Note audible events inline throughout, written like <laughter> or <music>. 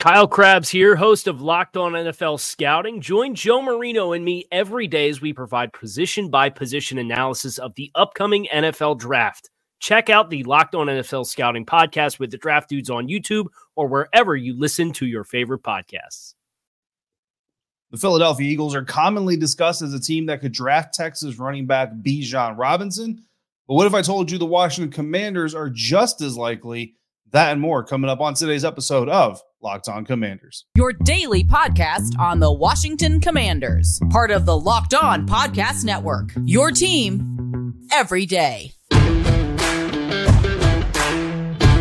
Kyle Crabbs here, host of Locked On NFL Scouting. Join Joe Marino and me every day as we provide position by position analysis of the upcoming NFL draft. Check out the Locked On NFL Scouting podcast with the draft dudes on YouTube or wherever you listen to your favorite podcasts. The Philadelphia Eagles are commonly discussed as a team that could draft Texas running back Bijan Robinson. But what if I told you the Washington Commanders are just as likely? That and more coming up on today's episode of Locked On Commanders. Your daily podcast on the Washington Commanders, part of the Locked On Podcast Network. Your team every day.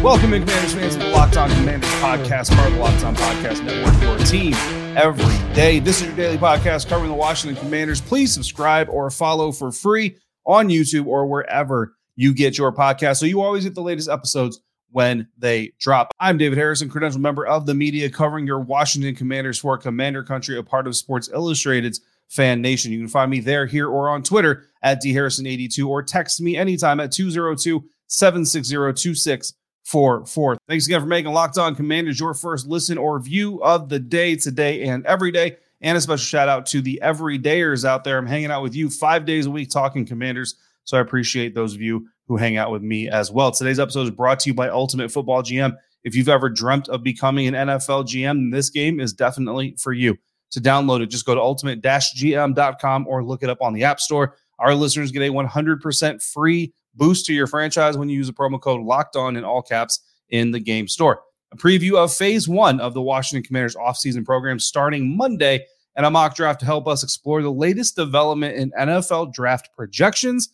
Welcome, in, Commanders fans, to the Locked On Commanders podcast, part of the Locked On Podcast Network. Your team every day. This is your daily podcast covering the Washington Commanders. Please subscribe or follow for free on YouTube or wherever you get your podcast, so you always get the latest episodes when they drop. I'm David Harrison, credential member of the media covering your Washington Commanders for Commander Country, a part of Sports Illustrated's Fan Nation. You can find me there, here, or on Twitter at dharrison82 or text me anytime at 202 760 2644. Thanks again for making Locked On Commanders your first listen or view of the day today and every day. And a special shout out to the everydayers out there. I'm hanging out with you five days a week talking Commanders. So I appreciate those of you who hang out with me as well. Today's episode is brought to you by Ultimate Football GM. If you've ever dreamt of becoming an NFL GM, this game is definitely for you. To download it, just go to ultimate-gm.com or look it up on the App Store. Our listeners get a 100% free boost to your franchise when you use the promo code locked on in all caps in the game store. A preview of phase one of the Washington Commanders offseason program starting Monday and a mock draft to help us explore the latest development in NFL draft projections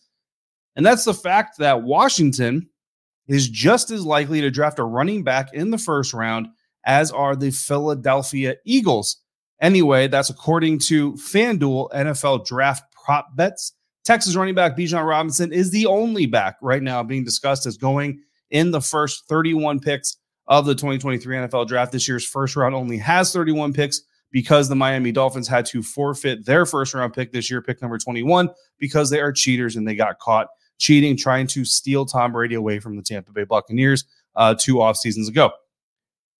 and that's the fact that Washington is just as likely to draft a running back in the first round as are the Philadelphia Eagles. Anyway, that's according to FanDuel NFL draft prop bets. Texas running back Bijan Robinson is the only back right now being discussed as going in the first 31 picks of the 2023 NFL draft. This year's first round only has 31 picks because the Miami Dolphins had to forfeit their first round pick this year, pick number 21, because they are cheaters and they got caught cheating, trying to steal Tom Brady away from the Tampa Bay Buccaneers uh, two off seasons ago.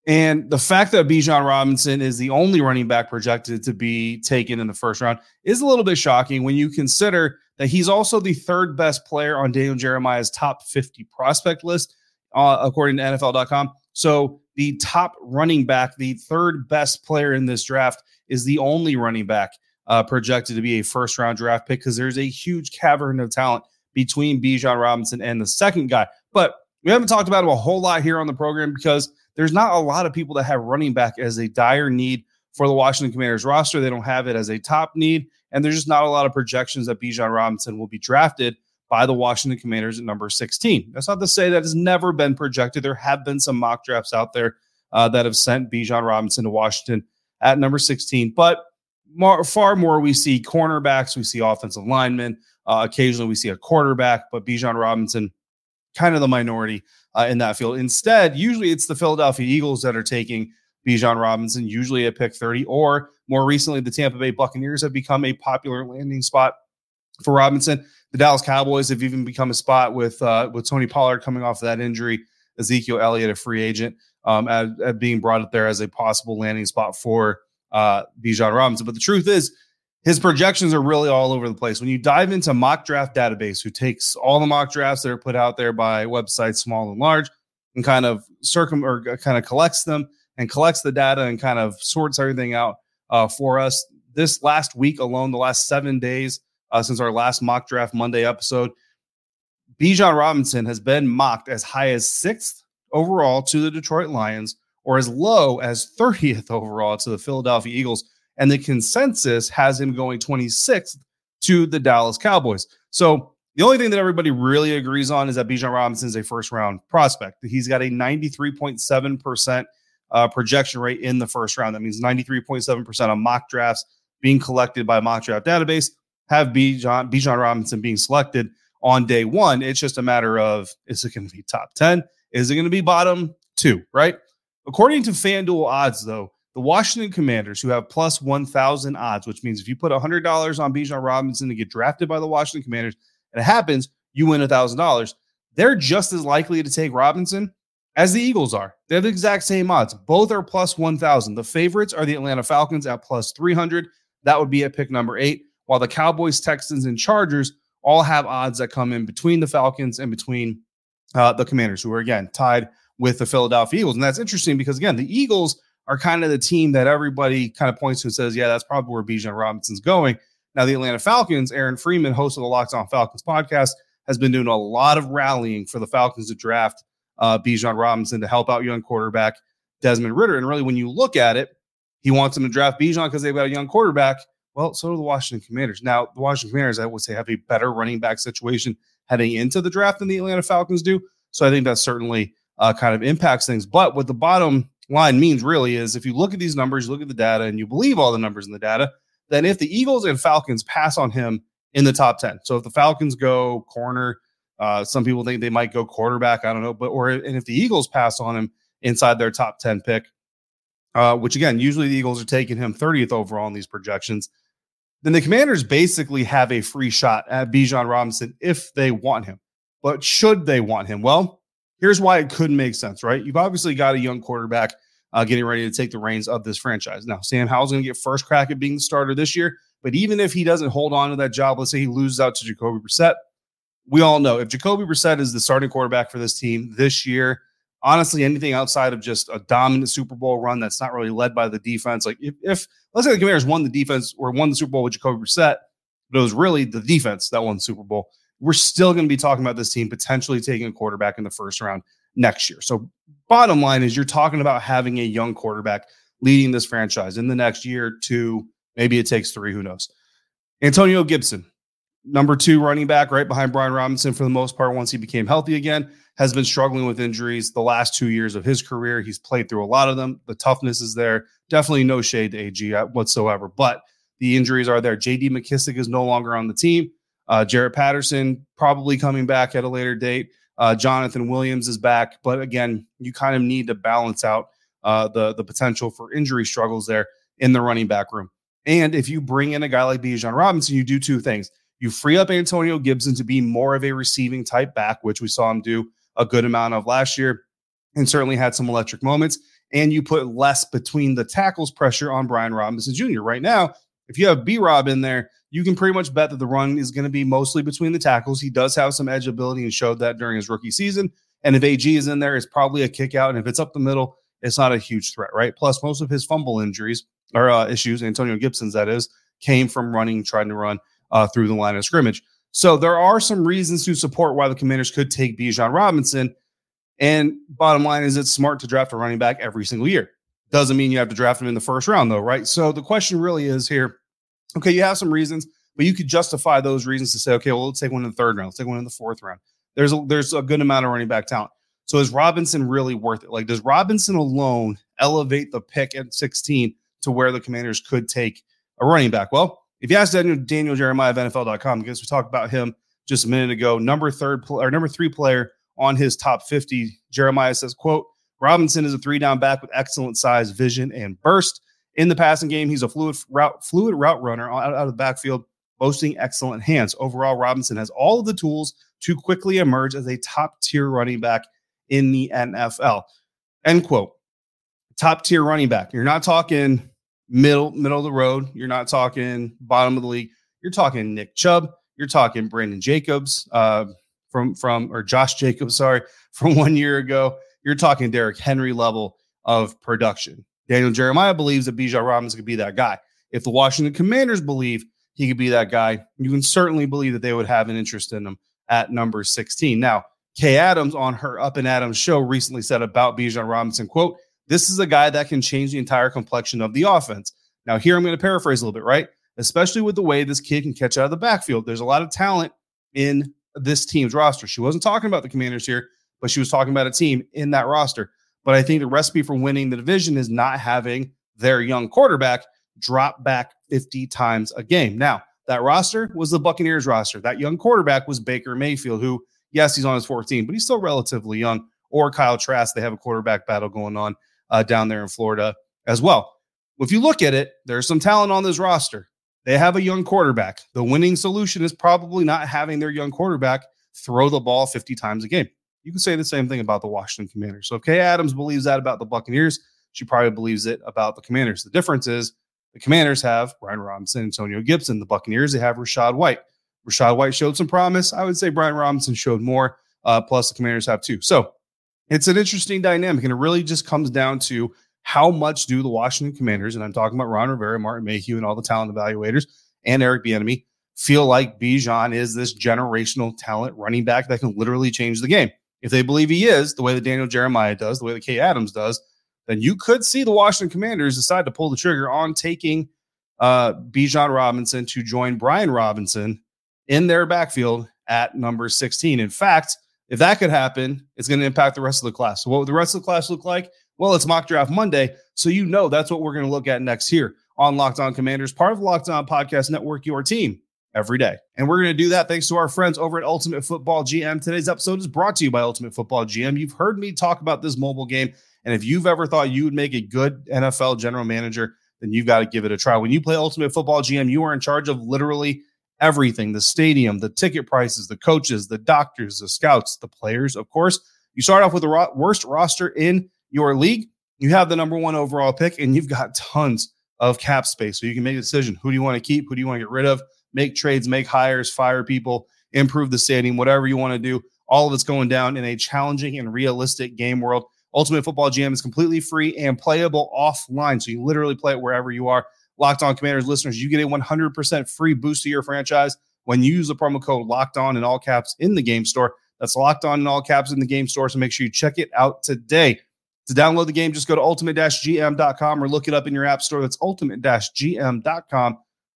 And the fact that Bijan Robinson is the only running back projected to be taken in the first round is a little bit shocking when you consider that he's also the third best player on Daniel Jeremiah's top 50 prospect list, uh, according to NFL.com. So the top running back, the third best player in this draft, is the only running back uh, projected to be a first round draft pick because there's a huge cavern of talent between Bijan Robinson and the second guy. But we haven't talked about him a whole lot here on the program because there's not a lot of people that have running back as a dire need for the Washington Commanders roster. They don't have it as a top need, and there's just not a lot of projections that Bijan Robinson will be drafted by the Washington Commanders at number 16. That's not to say that has never been projected. There have been some mock drafts out there uh, that have sent Bijan Robinson to Washington at number 16, but more, far more we see cornerbacks, we see offensive linemen, uh, occasionally we see a quarterback, but Bijan Robinson, kind of the minority uh, in that field. Instead, usually it's the Philadelphia Eagles that are taking Bijan Robinson, usually at pick 30, or more recently, the Tampa Bay Buccaneers have become a popular landing spot for Robinson. The Dallas Cowboys have even become a spot with uh, with Tony Pollard coming off of that injury, Ezekiel Elliott, a free agent, um, at, at being brought up there as a possible landing spot for uh, Bijan Robinson. But the truth is, his projections are really all over the place. When you dive into mock draft database, who takes all the mock drafts that are put out there by websites small and large, and kind of circum or kind of collects them and collects the data and kind of sorts everything out uh, for us. This last week alone, the last seven days uh, since our last mock draft Monday episode, Bijan Robinson has been mocked as high as sixth overall to the Detroit Lions or as low as 30th overall to the Philadelphia Eagles and the consensus has him going 26th to the Dallas Cowboys. So the only thing that everybody really agrees on is that Bijan Robinson is a first round prospect. He's got a 93.7% uh, projection rate in the first round. That means 93.7% of mock drafts being collected by mock draft database have Bijan, Bijan Robinson being selected on day one. It's just a matter of is it going to be top 10? Is it going to be bottom two, right? According to FanDuel odds, though, the Washington Commanders, who have plus 1,000 odds, which means if you put $100 on Bijan Robinson to get drafted by the Washington Commanders, and it happens, you win $1,000. They're just as likely to take Robinson as the Eagles are. They have the exact same odds. Both are plus 1,000. The favorites are the Atlanta Falcons at plus 300. That would be at pick number eight, while the Cowboys, Texans, and Chargers all have odds that come in between the Falcons and between uh, the Commanders, who are again tied with the Philadelphia Eagles. And that's interesting because, again, the Eagles are kind of the team that everybody kind of points to and says, yeah, that's probably where Bijan Robinson's going. Now, the Atlanta Falcons, Aaron Freeman, host of the Locked On Falcons podcast, has been doing a lot of rallying for the Falcons to draft uh, Bijan Robinson to help out young quarterback Desmond Ridder. And really, when you look at it, he wants him to draft Bijan because they've got a young quarterback. Well, so do the Washington Commanders. Now, the Washington Commanders, I would say, have a better running back situation heading into the draft than the Atlanta Falcons do. So I think that certainly uh, kind of impacts things. But with the bottom line means really is if you look at these numbers, look at the data, and you believe all the numbers in the data, then if the Eagles and Falcons pass on him in the top 10, so if the Falcons go corner, uh, some people think they might go quarterback. I don't know, but or and if the Eagles pass on him inside their top 10 pick, uh, which again, usually the Eagles are taking him 30th overall in these projections, then the Commanders basically have a free shot at Bijan Robinson if they want him. But should they want him? Well, here's why it could make sense, right? You've obviously got a young quarterback uh, getting ready to take the reins of this franchise. Now, Sam Howell's going to get first crack at being the starter this year, but even if he doesn't hold on to that job, let's say he loses out to Jacoby Brissett, we all know if Jacoby Brissett is the starting quarterback for this team this year, honestly, anything outside of just a dominant Super Bowl run that's not really led by the defense, like if, if let's say the Commanders won the defense or won the Super Bowl with Jacoby Brissett, but it was really the defense that won the Super Bowl, we're still going to be talking about this team potentially taking a quarterback in the first round next year. So, bottom line is you're talking about having a young quarterback leading this franchise in the next year, two, maybe it takes three, who knows. Antonio Gibson, number two running back, right behind Brian Robinson for the most part, once he became healthy again, has been struggling with injuries the last two years of his career. He's played through a lot of them. The toughness is there. Definitely no shade to AG whatsoever, but the injuries are there. JD McKissic is no longer on the team. Uh, Jaret Patterson probably coming back at a later date. Uh, Jonathan Williams is back, but again, you kind of need to balance out uh, the the potential for injury struggles there in the running back room. And if you bring in a guy like Bijan Robinson, you do two things. You free up Antonio Gibson to be more of a receiving type back, which we saw him do a good amount of last year and certainly had some electric moments. And you put less between the tackles pressure on Brian Robinson Jr. Right now, if you have B Rob in there, you can pretty much bet that the run is going to be mostly between the tackles. He does have some edge ability and showed that during his rookie season. And if AG is in there, it's probably a kick out. And if it's up the middle, it's not a huge threat, right? Plus, most of his fumble injuries or uh, issues, Antonio Gibson's that is, came from running, trying to run uh, through the line of scrimmage. So there are some reasons to support why the Commanders could take Bijan Robinson. And bottom line is, it's smart to draft a running back every single year. Doesn't mean you have to draft him in the first round, though, right? So the question really is here okay, you have some reasons, but you could justify those reasons to say, okay, well, let's take one in the third round, let's take one in the fourth round. There's a, there's a good amount of running back talent. So is Robinson really worth it? Like, does Robinson alone elevate the pick at 16 to where the Commanders could take a running back? Well, if you ask Daniel, Daniel Jeremiah of NFL.com, because we talked about him just a minute ago, number third or number three player on his top 50, Jeremiah says, quote, Robinson is a three down back with excellent size, vision, and burst. In the passing game, he's a fluid route, fluid route runner out, out of the backfield, boasting excellent hands. Overall, Robinson has all of the tools to quickly emerge as a top tier running back in the NFL. End quote. Top tier running back. You're not talking middle middle of the road. You're not talking bottom of the league. You're talking Nick Chubb. You're talking Brandon Jacobs uh, from from or Josh Jacobs, sorry, <laughs> from one year ago. You're talking Derrick Henry level of production. Daniel Jeremiah believes that Bijan Robinson could be that guy. If the Washington Commanders believe he could be that guy, you can certainly believe that they would have an interest in him at number 16. Now, Kay Adams on her Up and Adams show recently said about Bijan Robinson, quote, this is a guy that can change the entire complexion of the offense. Now, here I'm going to paraphrase a little bit, right? especially with the way this kid can catch out of the backfield. There's a lot of talent in this team's roster. She wasn't talking about the commanders here, but she was talking about a team in that roster. But I think the recipe for winning the division is not having their young quarterback drop back 50 times a game. Now, that roster was the Buccaneers roster. That young quarterback was Baker Mayfield, who, yes, he's on his 14, but he's still relatively young. Or Kyle Trask. They have a quarterback battle going on uh, down there in Florida as well. If you look at it, there's some talent on this roster. They have a young quarterback. The winning solution is probably not having their young quarterback throw the ball 50 times a game. You can say the same thing about the Washington Commanders. So if Kay Adams believes that about the Buccaneers, she probably believes it about the Commanders. The difference is the Commanders have Brian Robinson, Antonio Gibson. The Buccaneers, they have Rachaad White. Rachaad White showed some promise. I would say Brian Robinson showed more. Uh, plus, the Commanders have two. So it's an interesting dynamic, and it really just comes down to how much do the Washington Commanders, and I'm talking about Ron Rivera, Martin Mayhew, and all the talent evaluators, and Eric Bieniemy, feel like Bijan is this generational talent running back that can literally change the game. If they believe he is, the way that Daniel Jeremiah does, the way that Kay Adams does, then you could see the Washington Commanders decide to pull the trigger on taking uh, Bijan Robinson to join Brian Robinson in their backfield at number 16. In fact, if that could happen, it's going to impact the rest of the class. So, what would the rest of the class look like? Well, it's mock draft Monday. So, you know that's what we're going to look at next here on Locked On Commanders, part of the Locked On Podcast Network, your team every day. And we're going to do that thanks to our friends over at Ultimate Football GM. Today's episode is brought to you by Ultimate Football GM. You've heard me talk about this mobile game. And if you've ever thought you would make a good NFL general manager, then you've got to give it a try. When you play Ultimate Football GM, you are in charge of literally everything the stadium, the ticket prices, the coaches, the doctors, the scouts, the players, of course. You start off with the ro- worst roster in your league. You have the number one overall pick, and you've got tons of cap space. So you can make a decision who do you want to keep, who do you want to get rid of, make trades, make hires, fire people, improve the stadium, whatever you want to do. All of it's going down in a challenging and realistic game world. Ultimate Football GM is completely free and playable offline. So you literally play it wherever you are. Locked On Commanders listeners, you get a 100% free boost to your franchise when you use the promo code Locked On in all caps in the game store. That's Locked On in all caps in the game store. So make sure you check it out today. To download the game, just go to ultimate-gm.com or look it up in your app store. That's ultimate-gm.com.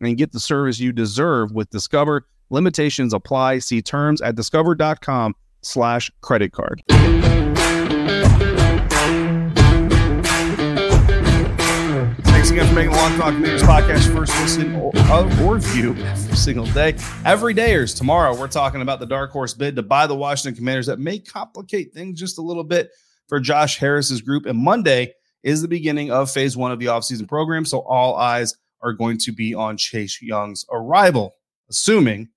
and get the service you deserve with Discover. Limitations apply. See terms at discover.com slash credit card. Thanks again for making Locked On Commanders podcast first listen or, or view every single day. Every dayers. Tomorrow, we're talking about the dark horse bid to buy the Washington Commanders that may complicate things just a little bit for Josh Harris's group. And Monday is the beginning of phase one of the offseason program. So all eyes are going to be on Chase Young's arrival, assuming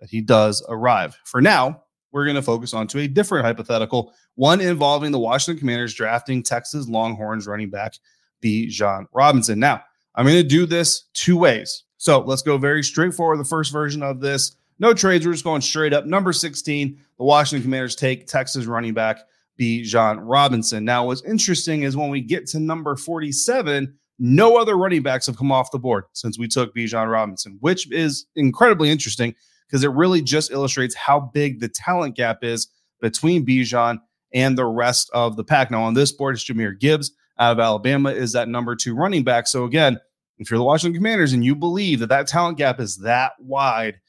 that he does arrive. For now, we're going to focus on to a different hypothetical, one involving the Washington Commanders drafting Texas Longhorns running back Bijan Robinson. Now, I'm going to do this two ways. So let's go very straightforward. The first version of this, no trades. We're just going straight up. Number 16, the Washington Commanders take Texas running back Bijan Robinson. Now, what's interesting is when we get to number 47, no other running backs have come off the board since we took Bijan Robinson, which is incredibly interesting because it really just illustrates how big the talent gap is between Bijan and the rest of the pack. Now, on this board, it's Jahmyr Gibbs out of Alabama is that number two running back. So again, if you're the Washington Commanders and you believe that that talent gap is that wide,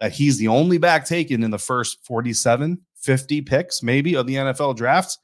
that he's the only back taken in the first 47, 50 picks, maybe of the NFL draft,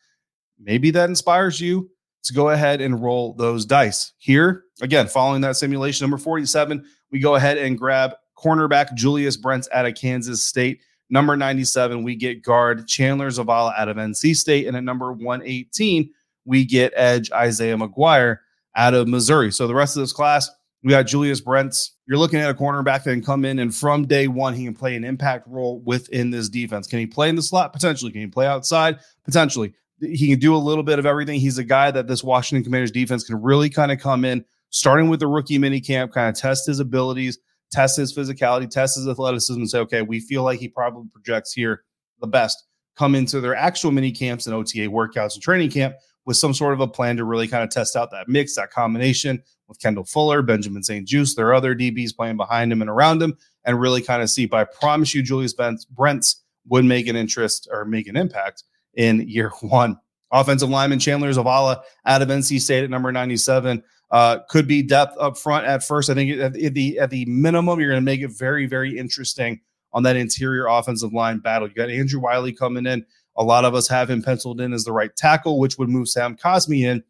maybe that inspires you to go ahead and roll those dice. Here, again, following that simulation, number 47, we go ahead and grab cornerback Julius Brents out of Kansas State. Number 97, we get guard Chandler Zavala out of NC State. And at number 118, we get edge Isaiah McGuire out of Missouri. So the rest of this class, we got Julius Brents. You're looking at a cornerback that can come in and from day one, he can play an impact role within this defense. Can he play in the slot? Potentially. Can he play outside? Potentially. He can do a little bit of everything. He's a guy that this Washington Commanders defense can really kind of come in, starting with the rookie mini camp, kind of test his abilities, test his physicality, test his athleticism, and say, okay, we feel like he probably projects here the best. Come into their actual mini camps and OTA workouts and training camp with some sort of a plan to really kind of test out that mix, that combination with Kendall Fuller, Benjamin St-Juste, there are other DBs playing behind him and around him, and really kind of see. But I promise you, Julius Brents would make an interest or make an impact in year <laughs> one. Offensive lineman Chandler Zavala out of NC State at number 97. Uh, could be depth up front at first. I think at the at the minimum, you're going to make it very, very interesting on that interior offensive line battle. You got Andrew Wylie coming in. A lot of us have him penciled in as the right tackle, which would move Sam Cosmi in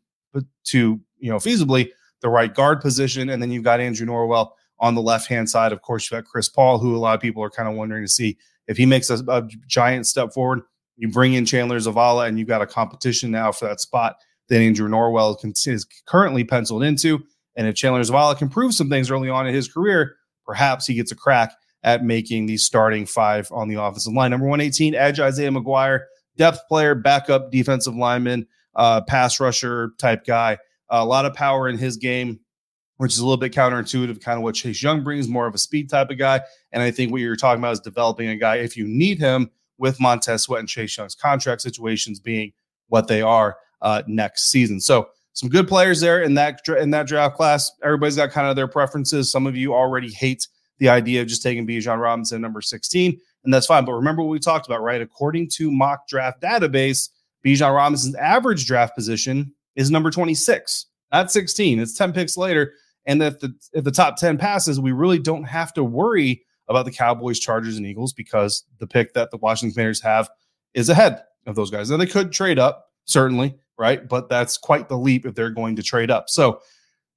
to you know feasibly the right guard position, and then you've got Andrew Norwell on the left hand side. Of course, you've got Chris Paul, who a lot of people are kind of wondering to see if he makes a, a giant step forward. You bring in Chandler Zavala, and you've got a competition now for that spot that Andrew Norwell is currently penciled into. And if Chandler Zavala can prove some things early on in his career, perhaps he gets a crack at making the starting five on the offensive line. Number 118, Edge Isaiah McGuire, depth player, backup defensive lineman, uh, pass rusher type guy. a lot of power in his game, which is a little bit counterintuitive, kind of what Chase Young brings, more of a speed type of guy. And I think what you're talking about is developing a guy, if you need him, with Montez Sweat and Chase Young's contract situations being what they are uh, next season. So some good players there in that in that draft class. Everybody's got kind of their preferences. Some of you already hate the idea of just taking Bijan Robinson number 16, and that's fine. But remember what we talked about, right? According to mock draft database, Bijan Robinson's average draft position is number 26, not 16. It's 10 picks later. And if the if the top 10 passes, we really don't have to worry about the Cowboys, Chargers, and Eagles because the pick that the Washington Commanders have is ahead of those guys. Now they could trade up, certainly, right? But that's quite the leap if they're going to trade up. So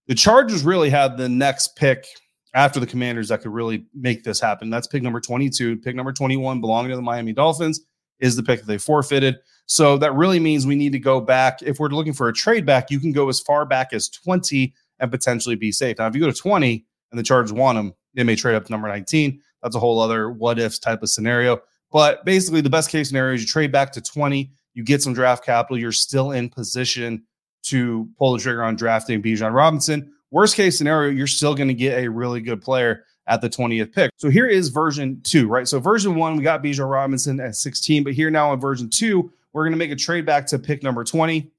the Chargers really had the next pick after the Commanders that could really make this happen. That's pick number 22. Pick number 21 belonging to the Miami Dolphins is the pick that they forfeited. So that really means we need to go back. If we're looking for a trade back, you can go as far back as 20 and potentially be safe. Now, if you go to 20 and the Chargers want them, they may trade up to number 19. That's a whole other what ifs type of scenario. But basically, the best case scenario is you trade back to 20, you get some draft capital, you're still in position to pull the trigger on drafting Bijan Robinson. Worst case scenario, you're still going to get a really good player at the 20th pick. So here is version two, right? So version one, we got Bijan Robinson at 16, but here now in version two, we're going to make a trade back to pick number 20.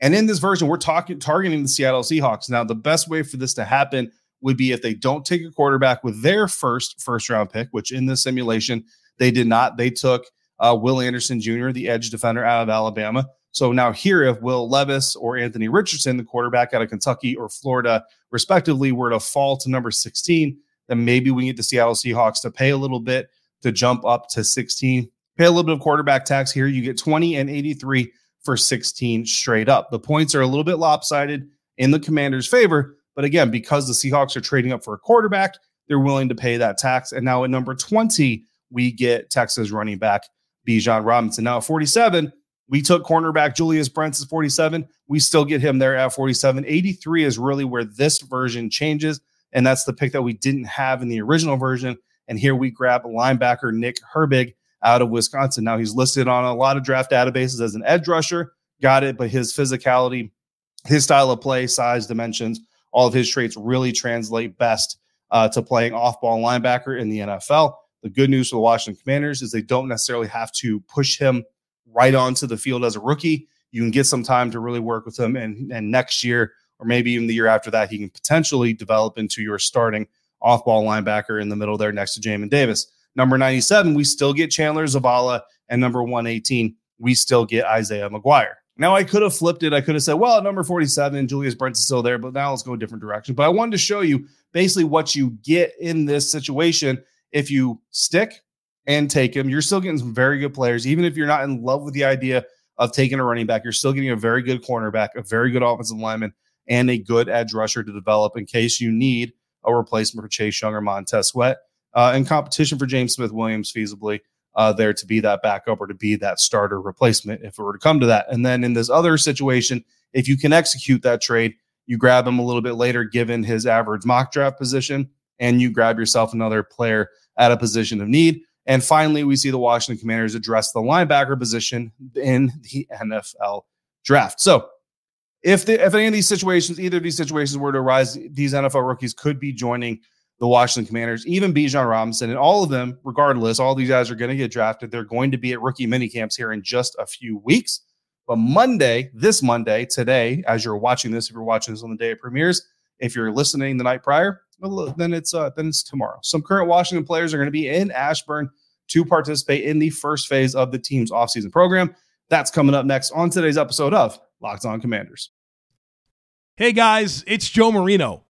And in this version, we're talking targeting the Seattle Seahawks. Now, the best way for this to happen would be if they don't take a quarterback with their first first round pick, which in this simulation they did not. They took uh, Will Anderson Jr., the edge defender out of Alabama. So now here, if Will Levis or Anthony Richardson, the quarterback out of Kentucky or Florida, respectively, were to fall to number 16, then maybe we need the Seattle Seahawks to pay a little bit to jump up to 16. Pay a little bit of quarterback tax here. You get 20 and 83 for 16 straight up. The points are a little bit lopsided in the commander's favor, but again, because the Seahawks are trading up for a quarterback, they're willing to pay that tax. And now at number 20, we get Texas running back Bijan Robinson. Now at 47, we took cornerback Julius Brents at 47. We still get him there at 47. 83 is really where this version changes. And that's the pick that we didn't have in the original version. And here we grab linebacker Nick Herbig out of Wisconsin. Now he's listed on a lot of draft databases as an edge rusher. Got it. But his physicality, his style of play, size, dimensions, all of his traits really translate best uh, to playing off ball linebacker in the NFL. The good news for the Washington Commanders is they don't necessarily have to push him right onto the field as a rookie. You can get some time to really work with him, and, and next year, or maybe even the year after that, he can potentially develop into your starting off ball linebacker in the middle there next to Jamin Davis. Number 97, we still get Chandler Zavala, and number 118, we still get Isaiah McGuire. Now I could have flipped it. I could have said, well, at number 47, Julius Brent is still there, but now let's go a different direction. But I wanted to show you basically what you get in this situation if you stick and take him. You're still getting some very good players, even if you're not in love with the idea of taking a running back. You're still getting a very good cornerback, a very good offensive lineman, and a good edge rusher to develop in case you need a replacement for Chase Young or Montez Sweat. Uh, in competition for James Smith Williams, feasibly uh, there to be that backup or to be that starter replacement if it were to come to that. And then in this other situation, if you can execute that trade, you grab him a little bit later, given his average mock draft position, and you grab yourself another player at a position of need. And finally, we see the Washington Commanders address the linebacker position in the NFL draft. So, if the, if any of these situations, either of these situations were to arise, these NFL rookies could be joining the Washington Commanders, even Bijan Robinson, and all of them, regardless, all these guys are going to get drafted. They're going to be at rookie mini camps here in just a few weeks. But Monday, this Monday, today, as you're watching this, if you're watching this on the day it premieres, if you're listening the night prior, then it's uh, then it's tomorrow. Some current Washington players are going to be in Ashburn to participate in the first phase of the team's offseason program. That's coming up next on today's episode of Locked On Commanders. Hey guys, it's Joe Marino.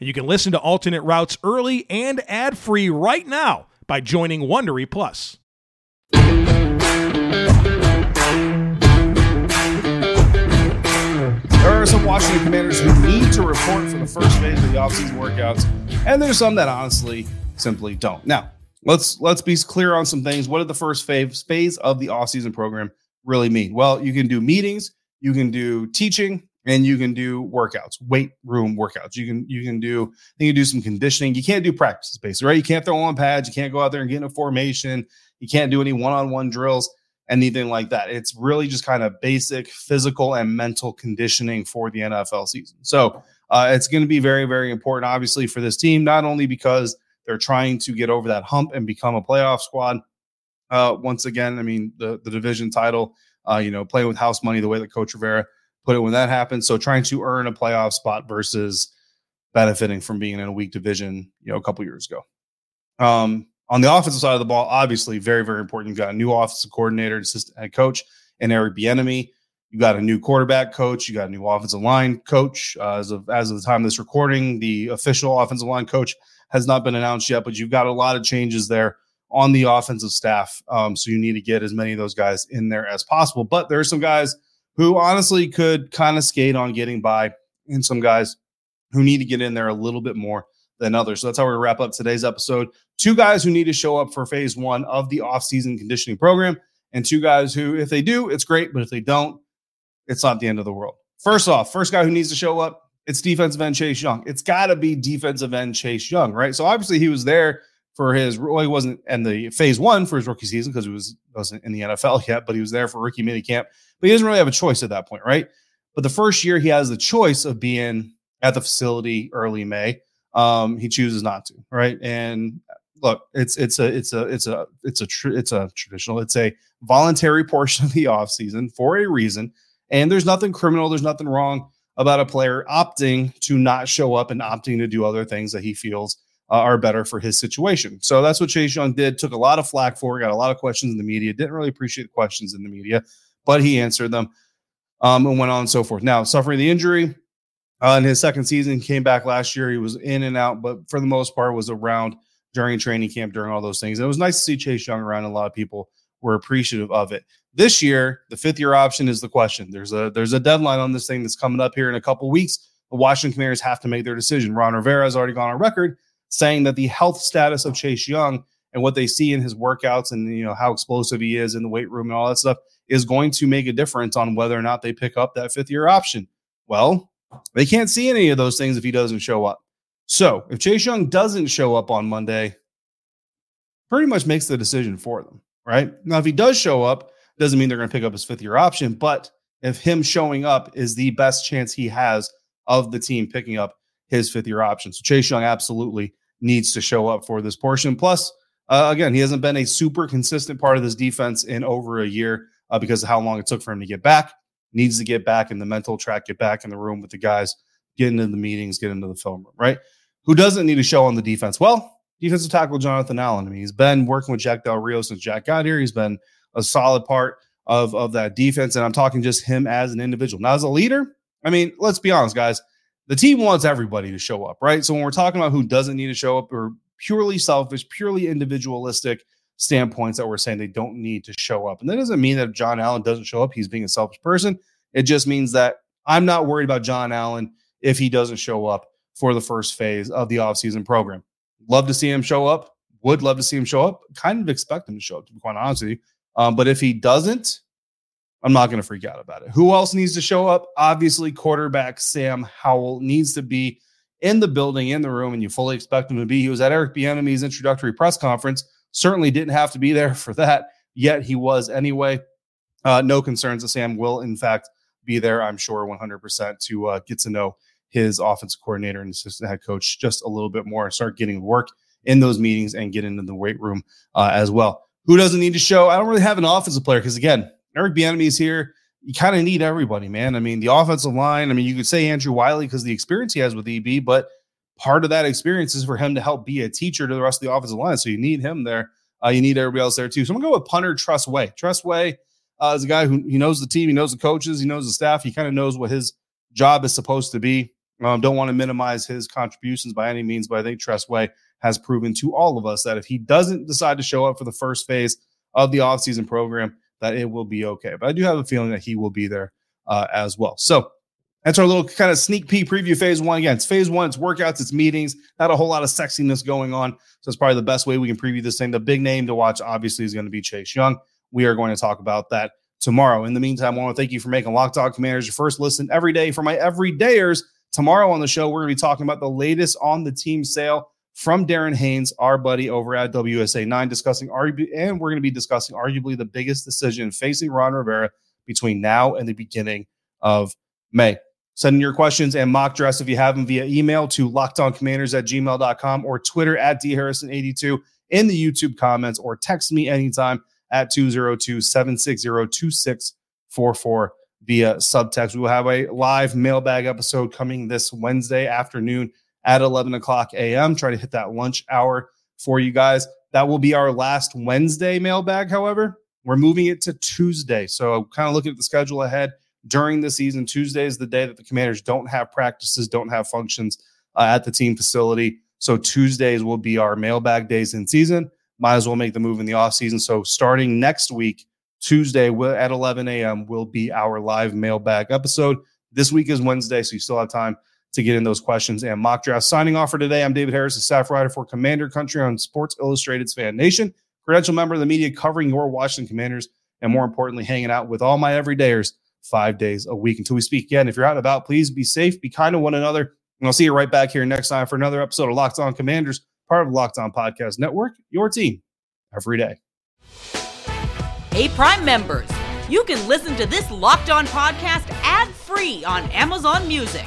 and you can listen to alternate routes early and ad-free right now by joining Wondery Plus. There are some Washington Commanders who need to report for the first phase of the offseason workouts, and there's some that honestly simply don't. Now, let's let's be clear on some things. What did the first phase phase of the offseason program really mean? Well, you can do meetings, you can do teaching, and you can do workouts, weight room workouts. You can you can do you can do some conditioning. You can't do practice basically, right? You can't throw on pads, you can't go out there and get in a formation, you can't do any one-on-one drills anything like that. It's really just kind of basic physical and mental conditioning for the NFL season. So uh, it's going to be very, very important, obviously, for this team, not only because they're trying to get over that hump and become a playoff squad. Uh, once again, I mean, the, the division title, uh, you know, playing with house money the way that Coach Rivera put it when that happens. So trying to earn a playoff spot versus benefiting from being in a weak division, you know, a couple years ago. Um, on the offensive side of the ball, obviously very, very important. You've got a new offensive coordinator, assistant head coach, and Eric Bieniemy. You got a new quarterback coach. You got a new offensive line coach. Uh, as of as of the time of this recording, the official offensive line coach has not been announced yet, but you've got a lot of changes there on the offensive staff. Um, so you need to get as many of those guys in there as possible. But there are some guys who honestly could kind of skate on getting by, and some guys who need to get in there a little bit more than others. So that's how to wrap up today's episode. Two guys who need to show up for phase one of the offseason conditioning program, and two guys who, if they do, it's great, but if they don't, it's not the end of the world. First off, first guy who needs to show up, it's defensive end Chase Young. It's got to be defensive end Chase Young, right? So obviously he was there for his well, he wasn't in the phase one for his rookie season because he was wasn't in the NFL <laughs> yet, but he was there for rookie mini camp. But he doesn't really have a choice at that point, right? But the first year he has the choice of being at the facility early May um, he chooses not to, right? And look, it's it's a it's a it's a it's a tr- it's a traditional, it's a voluntary <laughs> portion of the off season for a reason. And there's nothing criminal, there's nothing wrong about a player opting to not show up and opting to do other things that he feels uh, are better for his situation. So that's what Chase Young did. Took a lot of flack for, got a lot of questions in the media. Didn't really appreciate the questions in the media, but he answered them um, and went on and so forth. Now, suffering the injury, uh, in his second season, came back last year. He was in and out, but for the most part, was around during training camp, during all those things. And it was nice to see Chase Young around. A lot of people were appreciative of it. This year, the fifth year option is the question. There's a there's a deadline on this thing that's coming up here in a couple weeks. The Washington Commanders have to make their decision. Ron Rivera has already gone on record saying that the health status of Chase Young and what they see in his workouts and you know how explosive he is in the weight room and all that stuff is going to make a difference on whether or not they pick up that fifth year option. Well, they can't see any of those things if he doesn't show up. So if Chase Young doesn't show up on Monday, pretty much makes the decision for them, right? Now, if he does show up, doesn't mean they're going to pick up his fifth year option, but if him showing up is the best chance he has of the team picking up his fifth year option. So Chase Young absolutely needs to show up for this portion. Plus, uh, again, he hasn't been a super consistent part of this defense in over a year uh, because of how long it took for him to get back needs to get back in the mental track, get back in the room with the guys, get into the meetings, get into the film room, right? Who doesn't need to show on the defense? Well, defensive tackle Jonathan Allen. I mean, he's been working with Jack Del Rio since Jack got here. He's been a solid part of, of that defense. And I'm talking just him as an individual. Now, as a leader, I mean, let's be honest, guys. The team wants everybody to show up, right? So when we're talking about who doesn't need to show up or purely selfish, purely individualistic standpoints that we're saying they don't need to show up. And that doesn't mean that John Allen doesn't show up, he's being a selfish person. It just means that I'm not worried about John Allen if he doesn't show up for the first phase of the offseason program. Love to see him show up. Would love to see him show up. Kind of expect him to show up, to be quite honest with you. Um, but if he doesn't, I'm not going to freak out about it. Who else needs to show up? Obviously, quarterback Sam Howell needs to be in the building, in the room, and you fully expect him to be. He was at Eric Bieniemy's introductory press conference. Certainly didn't have to be there <laughs> for that, yet he was anyway. Uh, no concerns that Sam will, in fact, be there. I'm sure 100% to uh, get to know his offensive coordinator and assistant head coach just a little bit more, start getting work in those meetings and get into the weight room uh, as well. Who doesn't need to show? I don't really have an offensive player because again, Eric Bieniemy is here. You kind of need everybody, man. I mean, the offensive line. I mean, you could say Andrew Wylie because the experience he has with EB, but part of that experience is for him to help be a teacher to the rest of the offensive line. So you need him there. Uh, you need everybody else there too. So I'm gonna go with punter Tress Way. Tress Way uh, is a guy who he knows the team, he knows the coaches, he knows the staff. He kind of knows what his job is supposed to be. Um, don't want to minimize his contributions by any means, but I think Tress Way has proven to all of us that if he doesn't decide to show up for the first phase of the offseason program, that it will be okay. But I do have a feeling that he will be there uh, as well. So that's our little kind of sneak peek preview phase one. Again, it's phase one, it's workouts, it's meetings, not a whole lot of sexiness going on. So it's probably the best way we can preview this thing. The big name to watch, obviously, is going to be Chase Young. We are going to talk about that tomorrow. In the meantime, I want to thank you for making Locked On Commanders your first listen every day for my everydayers. Tomorrow on the show, we're going to be talking about the latest on the team sale from Darren Haynes, our buddy over at WUSA 9, discussing and we're going to be discussing arguably the biggest decision facing Ron Rivera between now and the beginning of May. Send in your questions and mock drafts if you have them via email to lockedoncommanders at gmail.com or Twitter at dharrison82 in the YouTube comments or text me anytime at 202 760 2644 via subtext. We will have a live mailbag episode coming this Wednesday afternoon at 11 o'clock a.m. Try to hit that lunch hour for you guys. That will be our last Wednesday mailbag, however. We're moving it to Tuesday. So, kind of looking at the schedule ahead during the season. Tuesday is the day that the commanders don't have practices, don't have functions uh, at the team facility. So, Tuesdays will be our mailbag days in season. Might as well make the move in the offseason. So, starting next week, Tuesday at 11 a.m. will be our live mailbag episode. This week is Wednesday, so you still have time to get in those questions and mock drafts. Signing off for today, I'm David Harris, a staff writer for Commander Country on Sports Illustrated's Fan Nation, credential member of the media covering your Washington Commanders, and more importantly, hanging out with all my everydayers five days a week. Until we speak again, if you're out and about, please be safe, be kind to one another, and I'll see you right back here next time for another episode of Locked On Commanders, part of the Locked On Podcast Network, your team every day. Hey, Prime members, you can listen to this Locked On podcast ad free on Amazon Music.